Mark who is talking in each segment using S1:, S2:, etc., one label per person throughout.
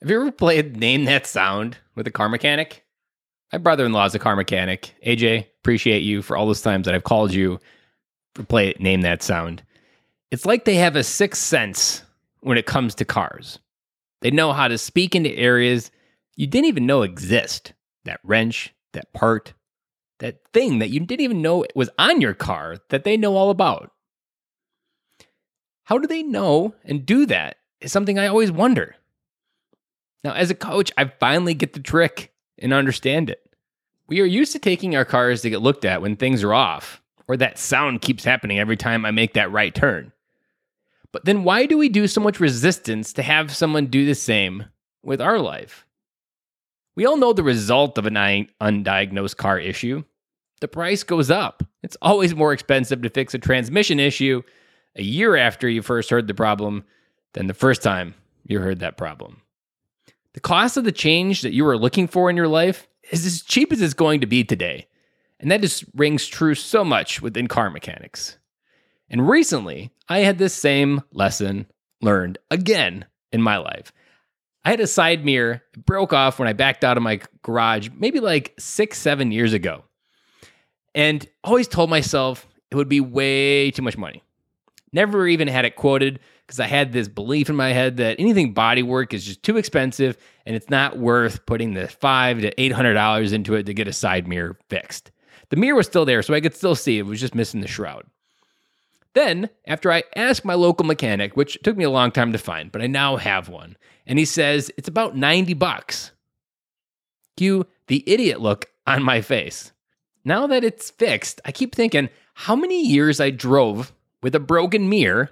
S1: Have you ever played Name That Sound with a car mechanic? My brother in law is a car mechanic. AJ, appreciate you for all those times that I've called you for play Name That Sound. It's like they have a sixth sense when it comes to cars. They know how to speak into areas you didn't even know exist. That wrench, that part, that thing that you didn't even know was on your car that they know all about. How do they know and do that is something I always wonder. Now, as a coach, I finally get the trick and understand it. We are used to taking our cars to get looked at when things are off, or that sound keeps happening every time I make that right turn. But then why do we do so much resistance to have someone do the same with our life? We all know the result of an undiagnosed car issue. The price goes up. It's always more expensive to fix a transmission issue a year after you first heard the problem than the first time you heard that problem. The cost of the change that you are looking for in your life is as cheap as it's going to be today. And that just rings true so much within car mechanics. And recently, I had this same lesson learned again in my life. I had a side mirror, broke off when I backed out of my garage maybe like six, seven years ago. And always told myself it would be way too much money. Never even had it quoted because I had this belief in my head that anything bodywork is just too expensive and it's not worth putting the five to eight hundred dollars into it to get a side mirror fixed. The mirror was still there, so I could still see it was just missing the shroud. Then, after I asked my local mechanic, which took me a long time to find, but I now have one, and he says it's about 90 bucks. Cue the idiot look on my face. Now that it's fixed, I keep thinking how many years I drove with a broken mirror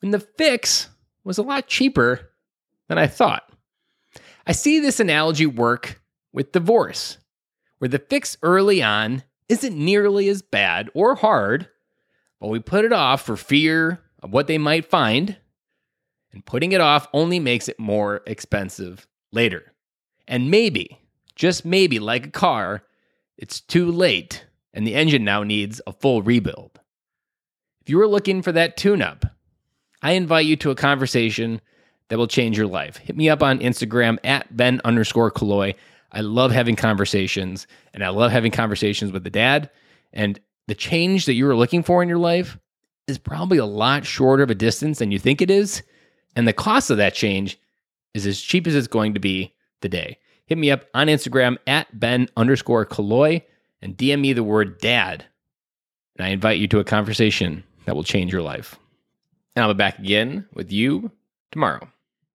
S1: when the fix was a lot cheaper than I thought. I see this analogy work with divorce, where the fix early on isn't nearly as bad or hard, but we put it off for fear of what they might find, and putting it off only makes it more expensive later. And maybe, just maybe, like a car, it's too late and the engine now needs a full rebuild. If you are looking for that tune up, I invite you to a conversation that will change your life. Hit me up on Instagram at Ben underscore Killoy. I love having conversations and I love having conversations with the dad. And the change that you are looking for in your life is probably a lot shorter of a distance than you think it is. And the cost of that change is as cheap as it's going to be today. Hit me up on Instagram at Ben underscore Killoy and DM me the word dad. And I invite you to a conversation that will change your life. And I'll be back again with you tomorrow.